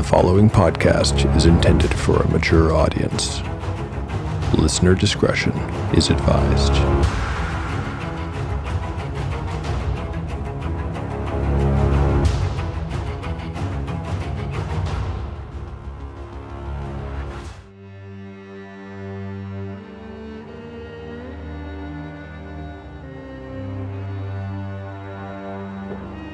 The following podcast is intended for a mature audience. Listener discretion is advised.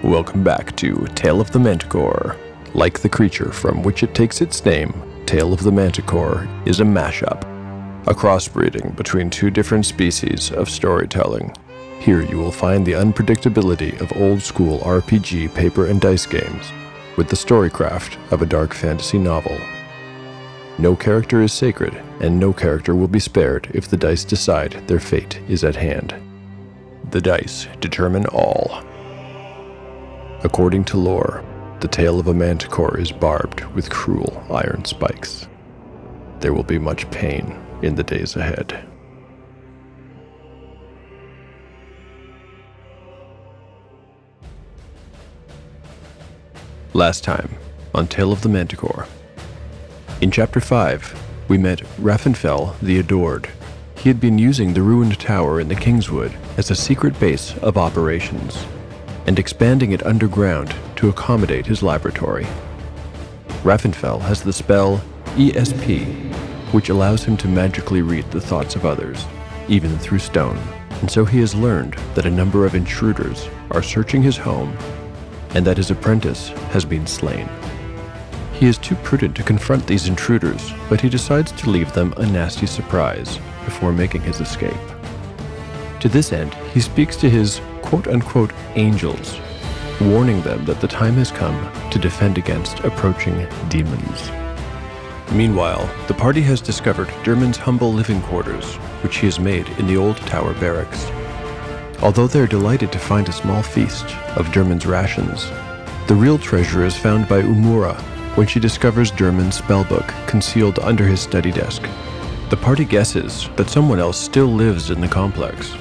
Welcome back to Tale of the Manticore. Like the creature from which it takes its name, Tale of the Manticore is a mashup, a crossbreeding between two different species of storytelling. Here you will find the unpredictability of old school RPG paper and dice games, with the storycraft of a dark fantasy novel. No character is sacred, and no character will be spared if the dice decide their fate is at hand. The dice determine all. According to lore, the tail of a manticore is barbed with cruel iron spikes. There will be much pain in the days ahead. Last time on Tale of the Manticore. In Chapter 5, we met Raffenfell the Adored. He had been using the ruined tower in the Kingswood as a secret base of operations and expanding it underground to accommodate his laboratory. Raffenfell has the spell ESP, which allows him to magically read the thoughts of others, even through stone. And so he has learned that a number of intruders are searching his home and that his apprentice has been slain. He is too prudent to confront these intruders, but he decides to leave them a nasty surprise before making his escape. To this end, he speaks to his quote unquote angels, warning them that the time has come to defend against approaching demons. Meanwhile, the party has discovered Derman's humble living quarters, which he has made in the old tower barracks. Although they're delighted to find a small feast of Derman's rations, the real treasure is found by Umura when she discovers Derman's spellbook concealed under his study desk. The party guesses that someone else still lives in the complex.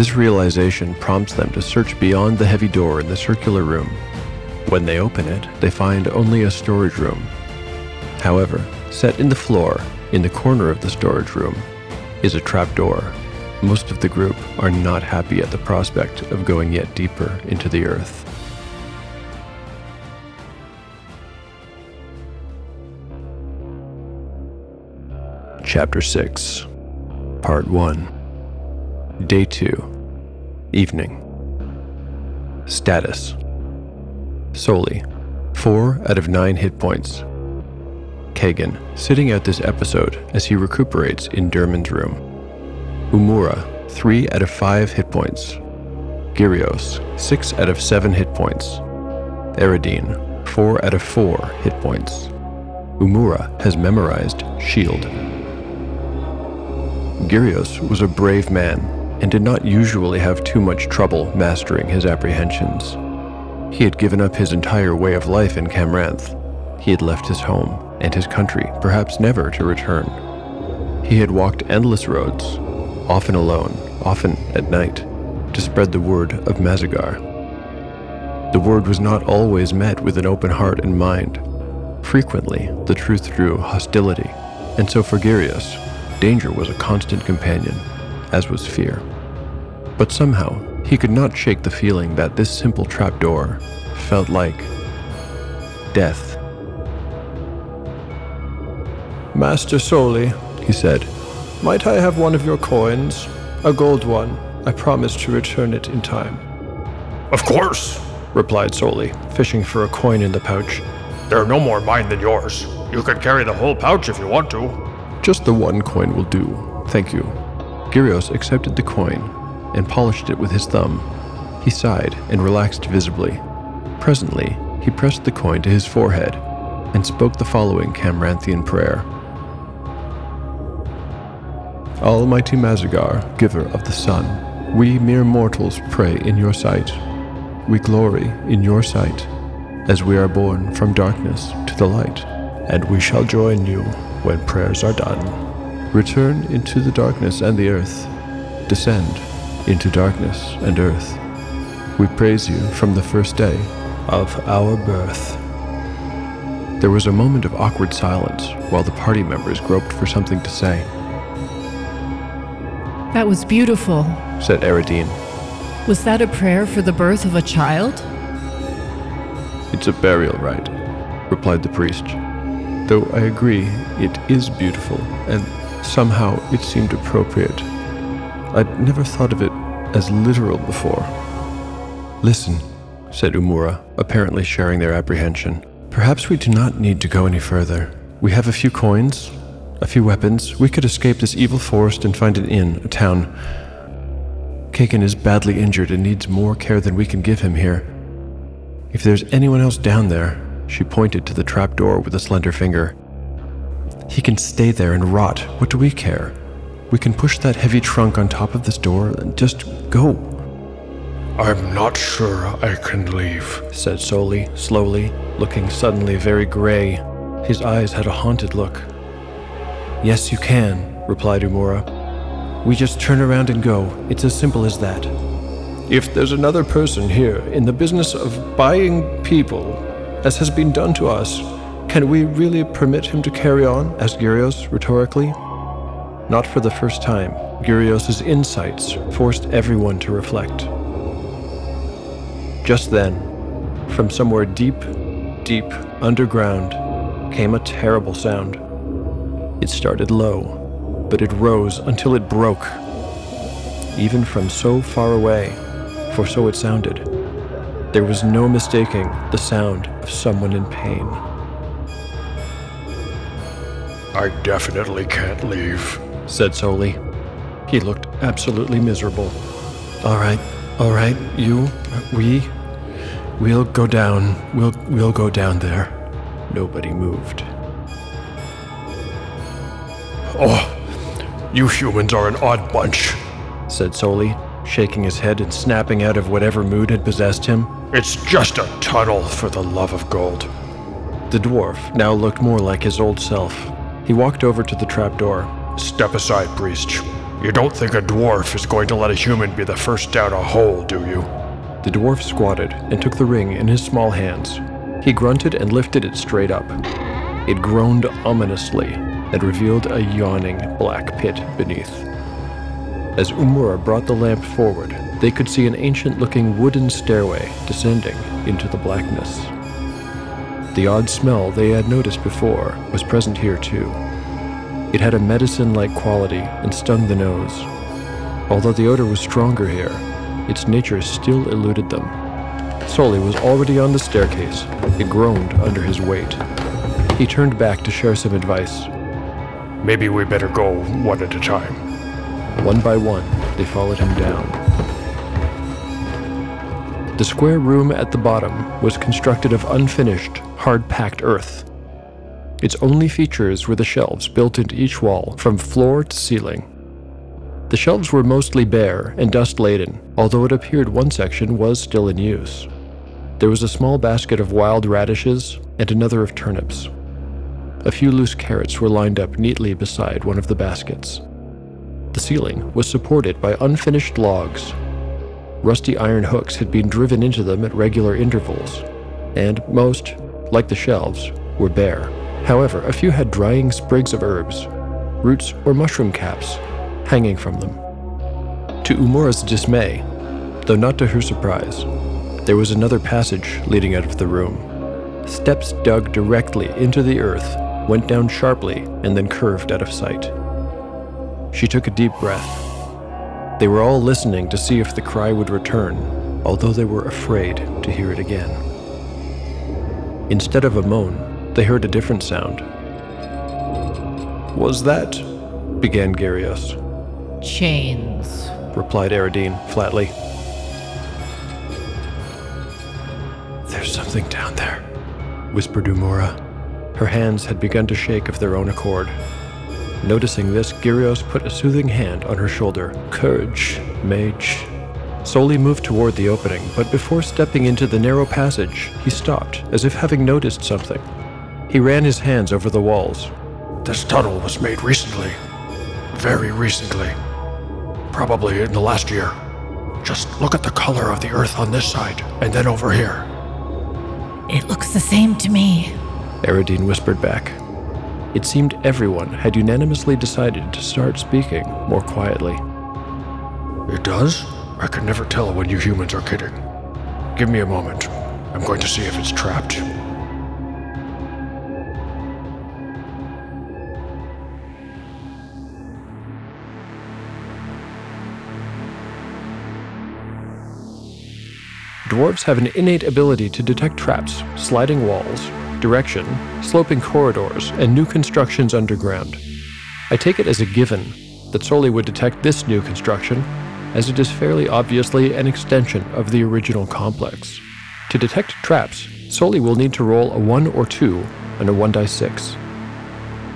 This realization prompts them to search beyond the heavy door in the circular room. When they open it, they find only a storage room. However, set in the floor, in the corner of the storage room, is a trapdoor. Most of the group are not happy at the prospect of going yet deeper into the earth. Chapter 6 Part 1 Day 2 Evening Status Soli 4 out of 9 hit points. Kagan sitting out this episode as he recuperates in Derman's room. Umura 3 out of 5 hit points. Gyrios 6 out of 7 hit points. Eridine 4 out of 4 hit points. Umura has memorized Shield. Gyrios was a brave man and did not usually have too much trouble mastering his apprehensions. He had given up his entire way of life in Camranth. He had left his home and his country, perhaps never to return. He had walked endless roads, often alone, often at night, to spread the word of Mazagar. The word was not always met with an open heart and mind. Frequently, the truth drew hostility, and so for Gyrios, danger was a constant companion, as was fear. But somehow, he could not shake the feeling that this simple trapdoor felt like death. Master Soli, He said, might I have one of your coins? A gold one. I promise to return it in time. Of course, Replied Soli, fishing for a coin in the pouch. there are no more mine than yours. You can carry the whole pouch if you want to. Just the one coin will do. Thank you. Gyrios accepted the coin and polished it with his thumb. He sighed and relaxed visibly. Presently, he pressed the coin to his forehead and spoke the following Camranthian prayer Almighty Mazagar, giver of the sun, we mere mortals pray in your sight. We glory in your sight, as we are born from darkness to the light, and we shall join you when prayers are done. Return into the darkness and the earth. Descend into darkness and earth. We praise you from the first day of our birth. There was a moment of awkward silence while the party members groped for something to say. That was beautiful. Said Eridine. Was that a prayer for the birth of a child? It's a burial rite, replied the priest. Though I agree, it is beautiful, and somehow it seemed appropriate. I'd never thought of it as literal before. Listen, said Umura, apparently sharing their apprehension. Perhaps we do not need to go any further. We have a few coins, a few weapons. We could escape this evil forest and find an inn, a town. Kaken is badly injured and needs more care than we can give him here. If there's anyone else down there, she pointed to the trap door with a slender finger. He can stay there and rot. What do we care? We can push that heavy trunk on top of this door and just go. I'm not sure I can leave, said Soli, slowly, looking suddenly very gray. His eyes had a haunted look. Yes, you can, replied Umura. We just turn around and go. It's as simple as that. If there's another person here in the business of buying people, as has been done to us, can we really permit him to carry on? asked Gyrios rhetorically. Not for the first time, Gyrios' insights forced everyone to reflect. Just then, from somewhere deep, deep underground, came a terrible sound. It started low, but it rose until it broke. Even from so far away, for so it sounded, there was no mistaking the sound of someone in pain. I definitely can't leave, said Soli. He looked absolutely miserable. All right, all right, you, we, we'll go down. We'll we'll go down there. Nobody moved. Oh, you humans are an odd bunch, said Soli, shaking his head and snapping out of whatever mood had possessed him. It's just a tunnel for the love of gold. The dwarf now looked more like his old self. He walked over to the trapdoor. Step aside, priest. You don't think a dwarf is going to let a human be the first down a hole, do you? The dwarf squatted and took the ring in his small hands. He grunted and lifted it straight up. It groaned ominously and revealed a yawning black pit beneath. As Umura brought the lamp forward, they could see an ancient looking wooden stairway descending into the blackness. The odd smell they had noticed before was present here too. It had a medicine like quality and stung the nose. Although the odor was stronger here, its nature still eluded them. Soli was already on the staircase. It groaned under his weight. He turned back to share some advice. Maybe we better go one at a time. One by one, they followed him down. The square room at the bottom was constructed of unfinished, hard packed earth. Its only features were the shelves built into each wall from floor to ceiling. The shelves were mostly bare and dust laden, although it appeared one section was still in use. There was a small basket of wild radishes and another of turnips. A few loose carrots were lined up neatly beside one of the baskets. The ceiling was supported by unfinished logs. Rusty iron hooks had been driven into them at regular intervals, and most, like the shelves, were bare. However, a few had drying sprigs of herbs, roots, or mushroom caps hanging from them. To Umura's dismay, though not to her surprise, there was another passage leading out of the room. Steps dug directly into the earth, went down sharply, and then curved out of sight. She took a deep breath. They were all listening to see if the cry would return, although they were afraid to hear it again. Instead of a moan, they heard a different sound. Was that? began Gyrios. Chains, replied Eridine flatly. There's something down there, whispered Umura. Her hands had begun to shake of their own accord. Noticing this, Gyrios put a soothing hand on her shoulder. Courage, mage. Soli moved toward the opening, but before stepping into the narrow passage, he stopped, as if having noticed something. He ran his hands over the walls. This tunnel was made recently. Very recently. Probably in the last year. Just look at the color of the earth on this side, and then over here. It looks the same to me, Eridine whispered back. It seemed everyone had unanimously decided to start speaking more quietly. It does? I can never tell when you humans are kidding. Give me a moment. I'm going to see if it's trapped. Dwarves have an innate ability to detect traps, sliding walls, direction, sloping corridors, and new constructions underground. I take it as a given that Soli would detect this new construction, as it is fairly obviously an extension of the original complex. To detect traps, Soli will need to roll a 1 or 2 and a 1 die 6.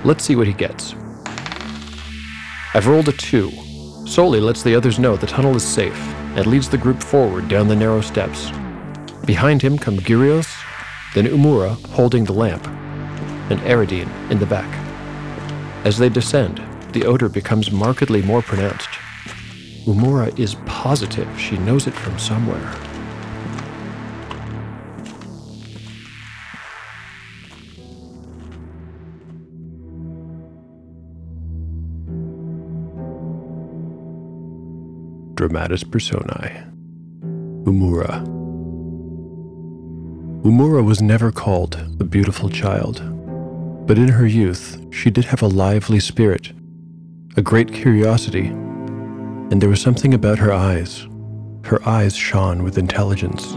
Let's see what he gets. I've rolled a 2. Soli lets the others know the tunnel is safe and leads the group forward down the narrow steps. Behind him come Gyrios, then Umura holding the lamp, and Eridine in the back. As they descend, the odor becomes markedly more pronounced. Umura is positive she knows it from somewhere. Dramatis Personae. Umura. Umura was never called a beautiful child, but in her youth she did have a lively spirit, a great curiosity, and there was something about her eyes. Her eyes shone with intelligence.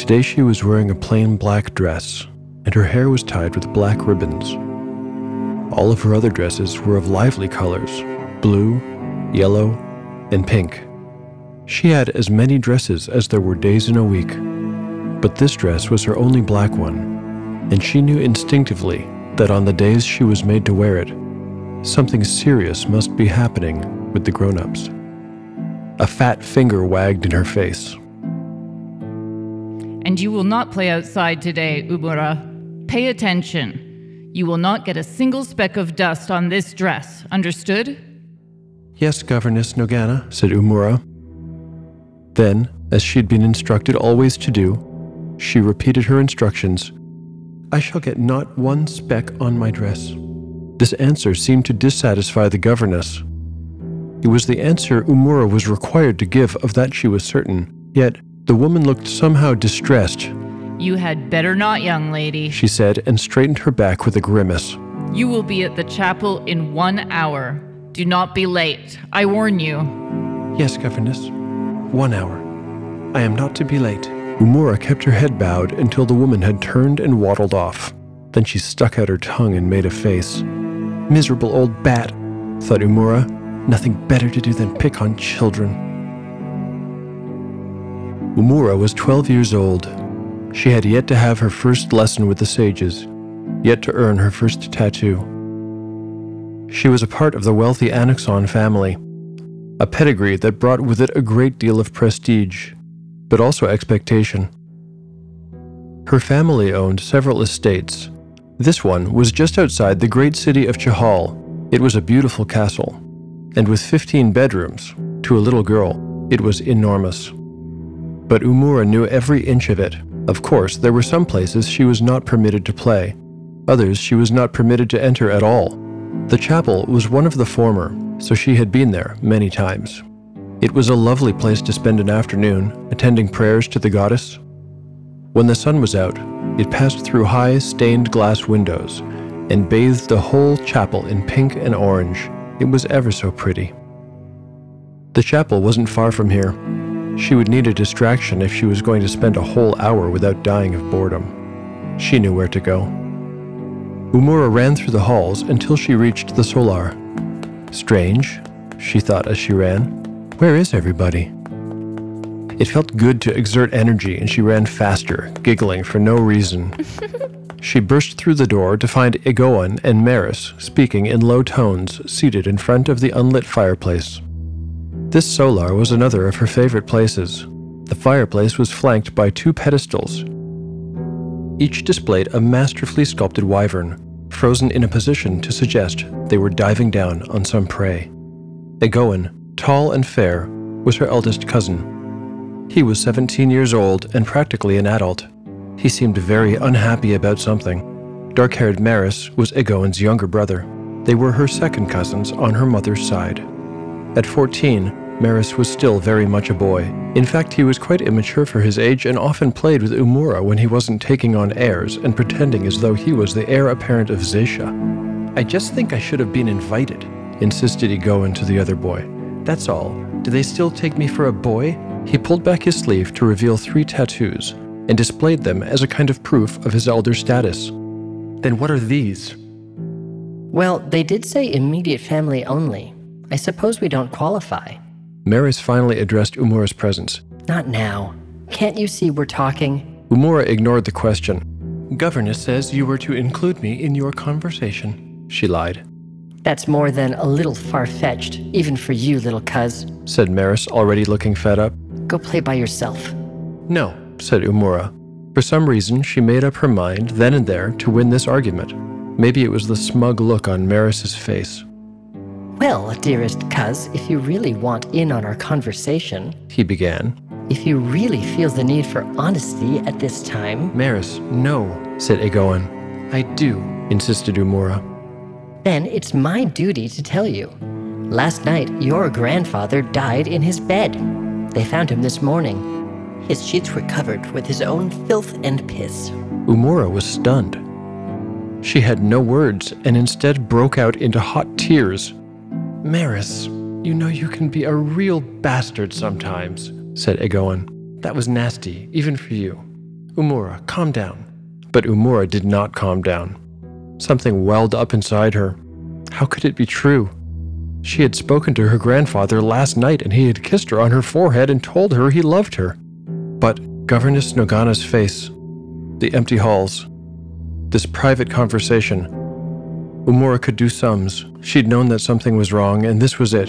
Today she was wearing a plain black dress, and her hair was tied with black ribbons. All of her other dresses were of lively colors blue, yellow, and pink. She had as many dresses as there were days in a week, but this dress was her only black one, and she knew instinctively that on the days she was made to wear it, something serious must be happening with the grown ups. A fat finger wagged in her face. And you will not play outside today, Umura. Pay attention. You will not get a single speck of dust on this dress, understood? Yes, Governess Nogana, said Umura. Then, as she'd been instructed always to do, she repeated her instructions. I shall get not one speck on my dress. This answer seemed to dissatisfy the governess. It was the answer Umura was required to give, of that she was certain. Yet, the woman looked somehow distressed, You had better not, young lady. she said, and straightened her back with a grimace. You will be at the chapel in one hour. Do not be late. I warn you. Yes, governess. One hour. I am not to be late. Umura kept her head bowed until the woman had turned and waddled off. Then she stuck out her tongue and made a face. Miserable old bat, thought Umura. Nothing better to do than pick on children. Umura was 12 years old. She had yet to have her first lesson with the sages, yet to earn her first tattoo. She was a part of the wealthy Anaxon family, a pedigree that brought with it a great deal of prestige, but also expectation. Her family owned several estates. This one was just outside the great city of Chahal. It was a beautiful castle, and with 15 bedrooms, to a little girl, it was enormous. But Umura knew every inch of it. Of course, there were some places she was not permitted to play, others she was not permitted to enter at all. The chapel was one of the former, so she had been there many times. It was a lovely place to spend an afternoon, attending prayers to the goddess. When the sun was out, it passed through high stained glass windows and bathed the whole chapel in pink and orange. It was ever so pretty. The chapel wasn't far from here. She would need a distraction if she was going to spend a whole hour without dying of boredom. She knew where to go. Umura ran through the halls until she reached the solar. Strange, she thought as she ran. Where is everybody? It felt good to exert energy, and she ran faster, giggling for no reason. she burst through the door to find Egoan and Maris speaking in low tones, seated in front of the unlit fireplace. This solar was another of her favorite places. The fireplace was flanked by two pedestals. Each displayed a masterfully sculpted wyvern, frozen in a position to suggest they were diving down on some prey. Egoan, tall and fair, was her eldest cousin. He was 17 years old and practically an adult. He seemed very unhappy about something. Dark haired Maris was Egoin's younger brother. They were her second cousins on her mother's side. At 14, Maris was still very much a boy. In fact, he was quite immature for his age and often played with Umura when he wasn't taking on airs and pretending as though he was the heir apparent of Zesha. I just think I should have been invited, insisted Egoin to the other boy. That's all. Do they still take me for a boy? He pulled back his sleeve to reveal three tattoos and displayed them as a kind of proof of his elder status. Then what are these? Well, they did say immediate family only. I suppose we don't qualify. Maris finally addressed Umura's presence. Not now. Can't you see we're talking? Umura ignored the question. Governess says you were to include me in your conversation, she lied. That's more than a little far fetched, even for you, little cuz, said Maris, already looking fed up. Go play by yourself. No, said Umura. For some reason, she made up her mind then and there to win this argument. Maybe it was the smug look on Maris's face. Well, dearest cuz, if you really want in on our conversation, he began. If you really feel the need for honesty at this time. Maris, no, said Egoin. I do, insisted Umura. Then it's my duty to tell you. Last night, your grandfather died in his bed. They found him this morning. His sheets were covered with his own filth and piss. Umura was stunned. She had no words and instead broke out into hot tears. Maris, you know you can be a real bastard sometimes, said Egoin. That was nasty, even for you. Umura, calm down. But Umura did not calm down. Something welled up inside her. How could it be true? She had spoken to her grandfather last night and he had kissed her on her forehead and told her he loved her. But Governess Nogana's face, the empty halls, this private conversation. Umura could do sums. She'd known that something was wrong, and this was it.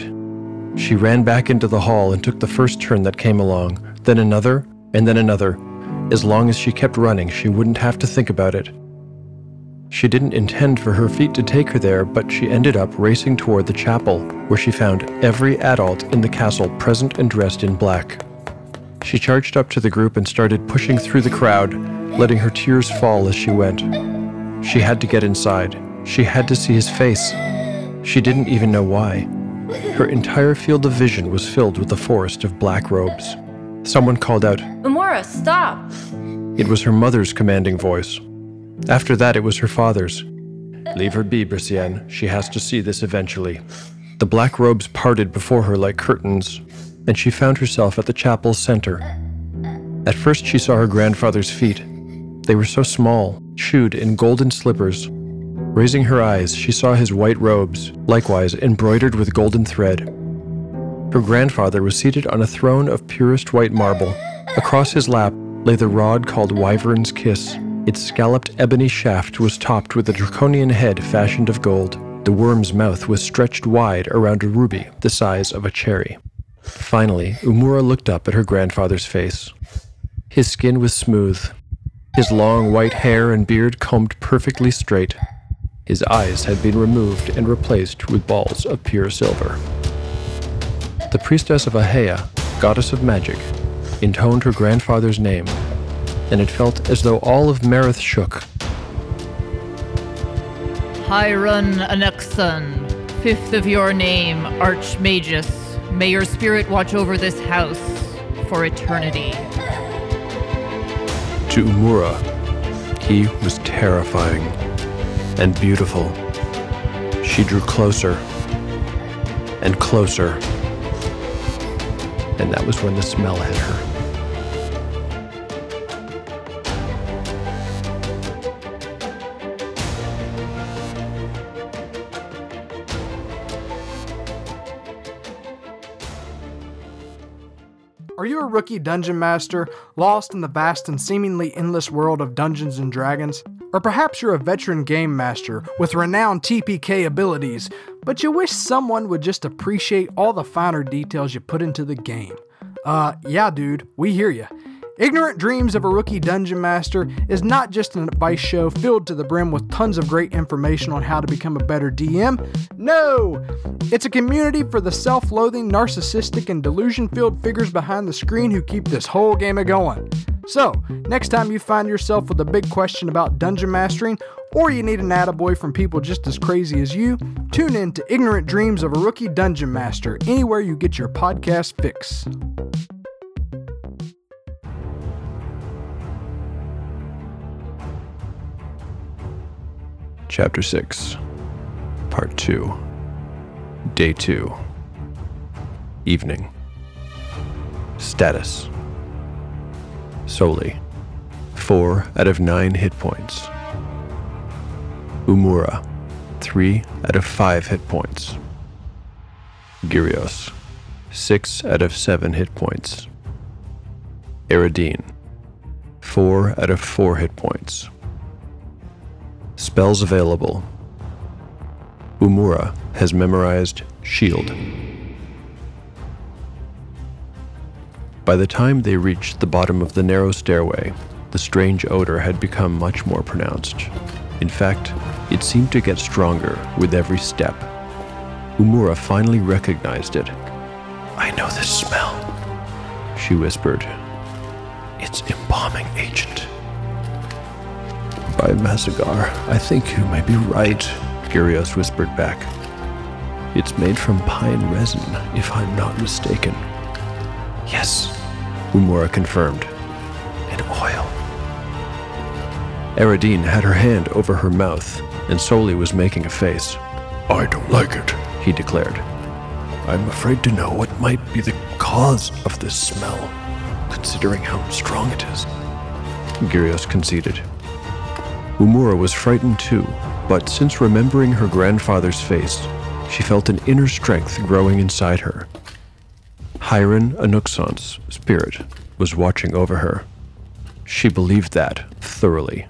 She ran back into the hall and took the first turn that came along, then another, and then another. As long as she kept running, she wouldn't have to think about it. She didn't intend for her feet to take her there, but she ended up racing toward the chapel, where she found every adult in the castle present and dressed in black. She charged up to the group and started pushing through the crowd, letting her tears fall as she went. She had to get inside. She had to see his face. She didn't even know why. Her entire field of vision was filled with a forest of black robes. Someone called out, Umura, stop! It was her mother's commanding voice. After that, it was her father's. Leave her be, Brisienne. She has to see this eventually. The black robes parted before her like curtains, and she found herself at the chapel's center. At first, she saw her grandfather's feet. They were so small, shoed in golden slippers. Raising her eyes, she saw his white robes, likewise embroidered with golden thread. Her grandfather was seated on a throne of purest white marble. Across his lap lay the rod called Wyvern's Kiss. Its scalloped ebony shaft was topped with a draconian head fashioned of gold. The worm's mouth was stretched wide around a ruby the size of a cherry. Finally, Umura looked up at her grandfather's face. His skin was smooth, his long white hair and beard combed perfectly straight. His eyes had been removed and replaced with balls of pure silver. The priestess of Ahea, goddess of magic, intoned her grandfather's name, and it felt as though all of Marith shook. Hiron Anexon, fifth of your name, Archmagus. May your spirit watch over this house for eternity. To Umura, he was terrifying and beautiful. She drew closer and closer, and that was when the smell hit her. Are you a rookie dungeon master, lost in the vast and seemingly endless world of Dungeons and Dragons? Or perhaps you're a veteran game master with renowned TPK abilities, but you wish someone would just appreciate all the finer details you put into the game. Uh, yeah, dude, we hear you. Ignorant Dreams of a Rookie Dungeon Master is not just an advice show filled to the brim with tons of great information on how to become a better DM. No! It's a community for the self loathing, narcissistic, and delusion filled figures behind the screen who keep this whole game a going. So, next time you find yourself with a big question about dungeon mastering, or you need an attaboy from people just as crazy as you, tune in to Ignorant Dreams of a Rookie Dungeon Master anywhere you get your podcast fix. Chapter 6, Part 2, Day 2, Evening. Status Soli, 4 out of 9 hit points. Umura, 3 out of 5 hit points. Gyrios, 6 out of 7 hit points. Eridine, 4 out of 4 hit points. Spells available. Umura has memorized Shield. By the time they reached the bottom of the narrow stairway, the strange odor had become much more pronounced. In fact, it seemed to get stronger with every step. Umura finally recognized it. I know this smell, she whispered. It's embalming agent. By Mazagar, I think you may be right, Gyrios whispered back. It's made from pine resin, if I'm not mistaken. Yes, Umura confirmed. And oil. Eridine had her hand over her mouth, and Soli was making a face. I don't like it. He declared. I'm afraid to know what might be the cause of this smell, considering how strong it is. Gyrios conceded. Umura was frightened too, but since remembering her grandfather's face, she felt an inner strength growing inside her. Hiron Anuxon's spirit was watching over her. She believed that thoroughly.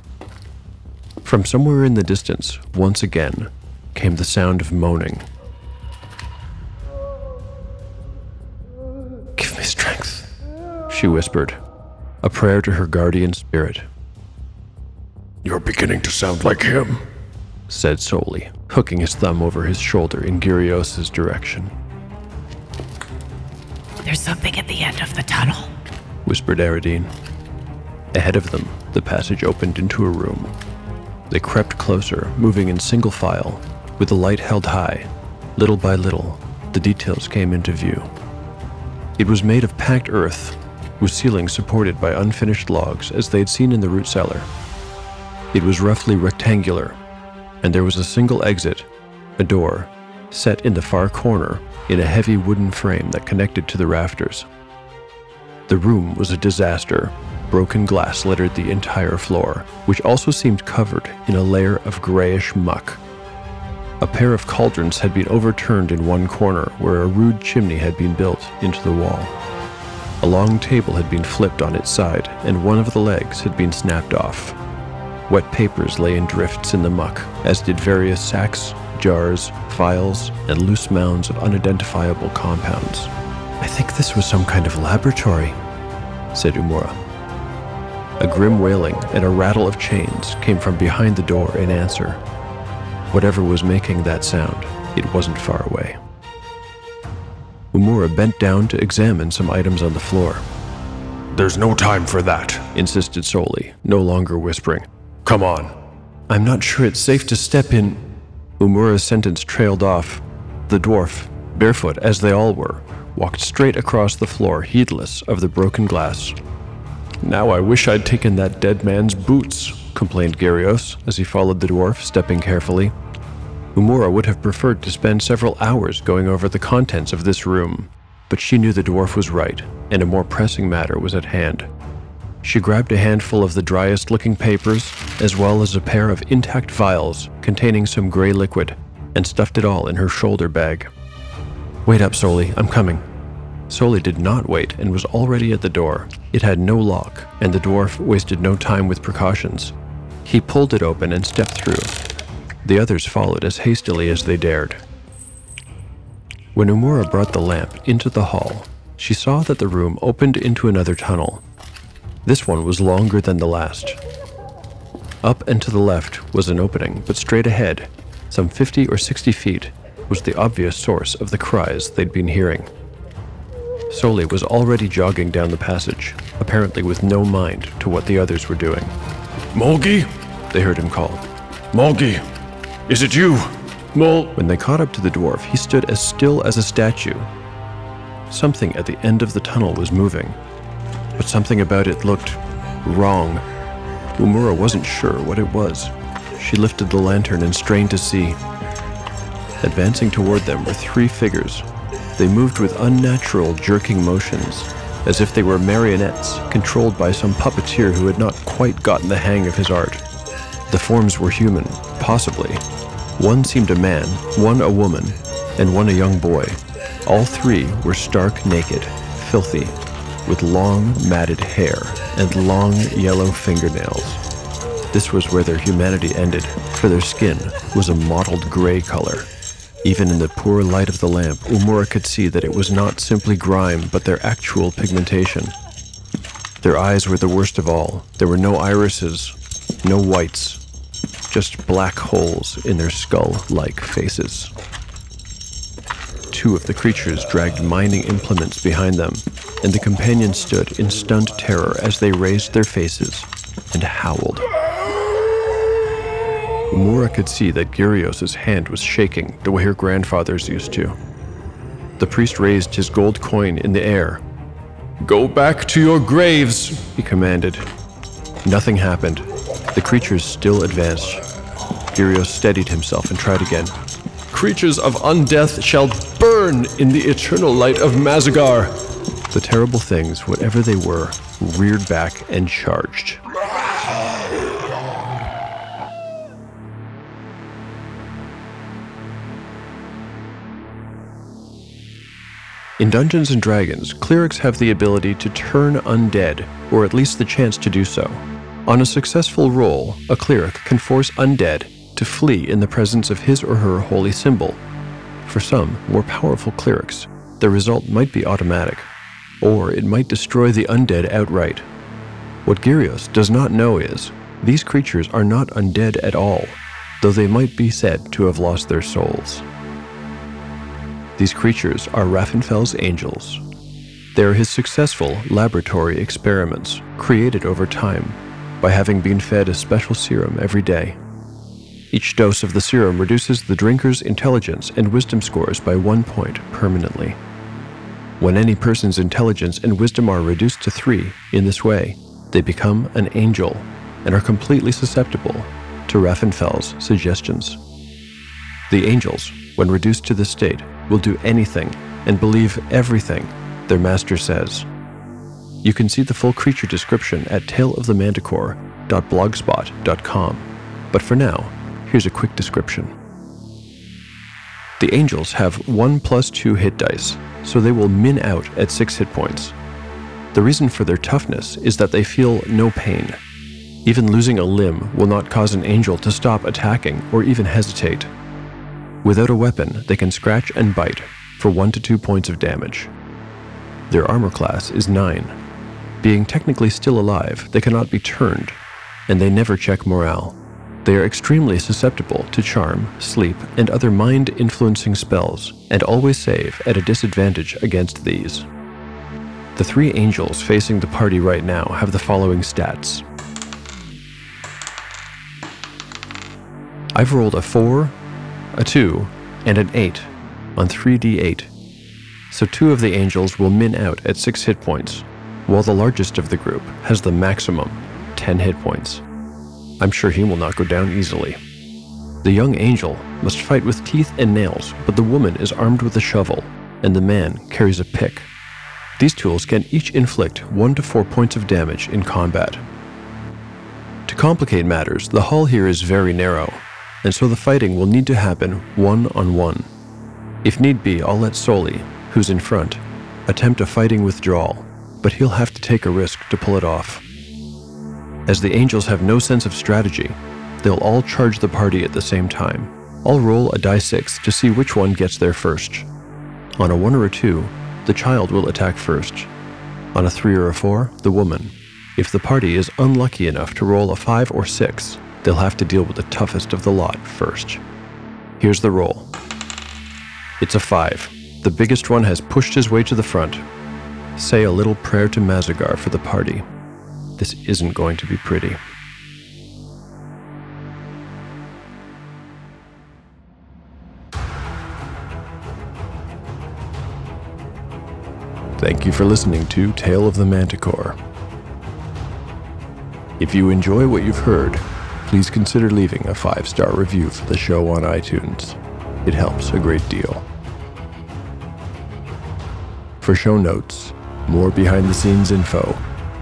From somewhere in the distance, once again, came the sound of moaning. Give me strength, she whispered, a prayer to her guardian spirit. You're beginning to sound like him, said Soli, hooking his thumb over his shoulder in Gyrios' direction. There's something at the end of the tunnel, whispered Eridine. Ahead of them, the passage opened into a room. They crept closer, moving in single file, with the light held high. Little by little, the details came into view. It was made of packed earth, with ceilings supported by unfinished logs as they'd seen in the root cellar. It was roughly rectangular, and there was a single exit, a door, set in the far corner in a heavy wooden frame that connected to the rafters. The room was a disaster. Broken glass littered the entire floor, which also seemed covered in a layer of grayish muck. A pair of cauldrons had been overturned in one corner where a rude chimney had been built into the wall. A long table had been flipped on its side, and one of the legs had been snapped off. Wet papers lay in drifts in the muck, as did various sacks, jars, files, and loose mounds of unidentifiable compounds. I think this was some kind of laboratory, said Umura. A grim wailing and a rattle of chains came from behind the door in answer. Whatever was making that sound, it wasn't far away. Umura bent down to examine some items on the floor. There's no time for that, insisted Soli, no longer whispering. Come on. I'm not sure it's safe to step in. Umura's sentence trailed off. The dwarf, barefoot as they all were, walked straight across the floor, heedless of the broken glass. Now I wish I'd taken that dead man's boots, complained Gyrios as he followed the dwarf, stepping carefully. Umura would have preferred to spend several hours going over the contents of this room, but she knew the dwarf was right, and a more pressing matter was at hand. She grabbed a handful of the driest looking papers, as well as a pair of intact vials containing some gray liquid, and stuffed it all in her shoulder bag. Wait up, Soli, I'm coming. Soli did not wait and was already at the door. It had no lock, and the dwarf wasted no time with precautions. He pulled it open and stepped through. The others followed as hastily as they dared. When Umura brought the lamp into the hall, she saw that the room opened into another tunnel. This one was longer than the last. Up and to the left was an opening, but straight ahead, some 50 or 60 feet, was the obvious source of the cries they'd been hearing. Soli was already jogging down the passage, apparently with no mind to what the others were doing. Mulgi? They heard him call. Mulgi, is it you? Mul. When they caught up to the dwarf, he stood as still as a statue. Something at the end of the tunnel was moving, but something about it looked wrong. Umura wasn't sure what it was. She lifted the lantern and strained to see. Advancing toward them were three figures. They moved with unnatural, jerking motions, as if they were marionettes controlled by some puppeteer who had not quite gotten the hang of his art. The forms were human, possibly. One seemed a man, one a woman, and one a young boy. All three were stark naked, filthy, with long, matted hair and long, yellow fingernails. This was where their humanity ended, for their skin was a mottled gray color. Even in the poor light of the lamp, Umura could see that it was not simply grime, but their actual pigmentation. Their eyes were the worst of all. There were no irises, no whites, just black holes in their skull like faces. Two of the creatures dragged mining implements behind them, and the companions stood in stunned terror as they raised their faces and howled. Umura could see that Gyrios' hand was shaking the way her grandfather's used to. The priest raised his gold coin in the air. Go back to your graves, he commanded. Nothing happened. The creatures still advanced. Gyrios steadied himself and tried again. Creatures of undeath shall burn in the eternal light of Mazagar. The terrible things, whatever they were, reared back and charged. In Dungeons and Dragons, clerics have the ability to turn undead, or at least the chance to do so. On a successful roll, a cleric can force undead to flee in the presence of his or her holy symbol. For some more powerful clerics, the result might be automatic, or it might destroy the undead outright. What Gyrios does not know is these creatures are not undead at all, though they might be said to have lost their souls. These creatures are Raffenfell's angels. They are his successful laboratory experiments created over time by having been fed a special serum every day. Each dose of the serum reduces the drinker's intelligence and wisdom scores by one point permanently. When any person's intelligence and wisdom are reduced to three in this way, they become an angel and are completely susceptible to Raffenfell's suggestions. The angels, when reduced to this state, will do anything and believe everything their master says. You can see the full creature description at taleofthemanticore.blogspot.com. But for now, here's a quick description. The angels have 1 plus 2 hit dice, so they will min out at 6 hit points. The reason for their toughness is that they feel no pain. Even losing a limb will not cause an angel to stop attacking or even hesitate. Without a weapon, they can scratch and bite for 1 to 2 points of damage. Their armor class is 9. Being technically still alive, they cannot be turned, and they never check morale. They are extremely susceptible to charm, sleep, and other mind influencing spells, and always save at a disadvantage against these. The three angels facing the party right now have the following stats. I've rolled a 4, a 2, and an 8 on 3d8. So two of the angels will min out at 6 hit points, while the largest of the group has the maximum 10 hit points. I'm sure he will not go down easily. The young angel must fight with teeth and nails, but the woman is armed with a shovel, and the man carries a pick. These tools can each inflict 1 to 4 points of damage in combat. To complicate matters, the hall here is very narrow, and so the fighting will need to happen one on one. If need be, I'll let Soli, who's in front, attempt a fighting withdrawal, but he'll have to take a risk to pull it off. As the angels have no sense of strategy, they'll all charge the party at the same time. I'll roll a die 6 to see which one gets there first. On a 1 or a 2, the child will attack first. On a 3 or a 4, the woman. If the party is unlucky enough to roll a 5 or 6, they'll have to deal with the toughest of the lot first. Here's the roll. It's a 5. The biggest one has pushed his way to the front. Say a little prayer to Mazagar for the party this isn't going to be pretty. Thank you for listening to Tale of the Manticore. If you enjoy what you've heard, please consider leaving a five star review for the show on iTunes. It helps a great deal. For show notes, more behind the scenes info,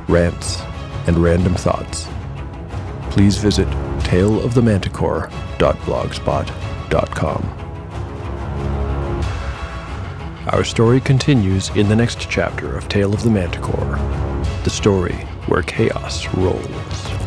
rants, and random thoughts, please visit taleofthemanticore.blogspot.com. Our story continues in the next chapter of Tale of the Manticore, the story where chaos rolls.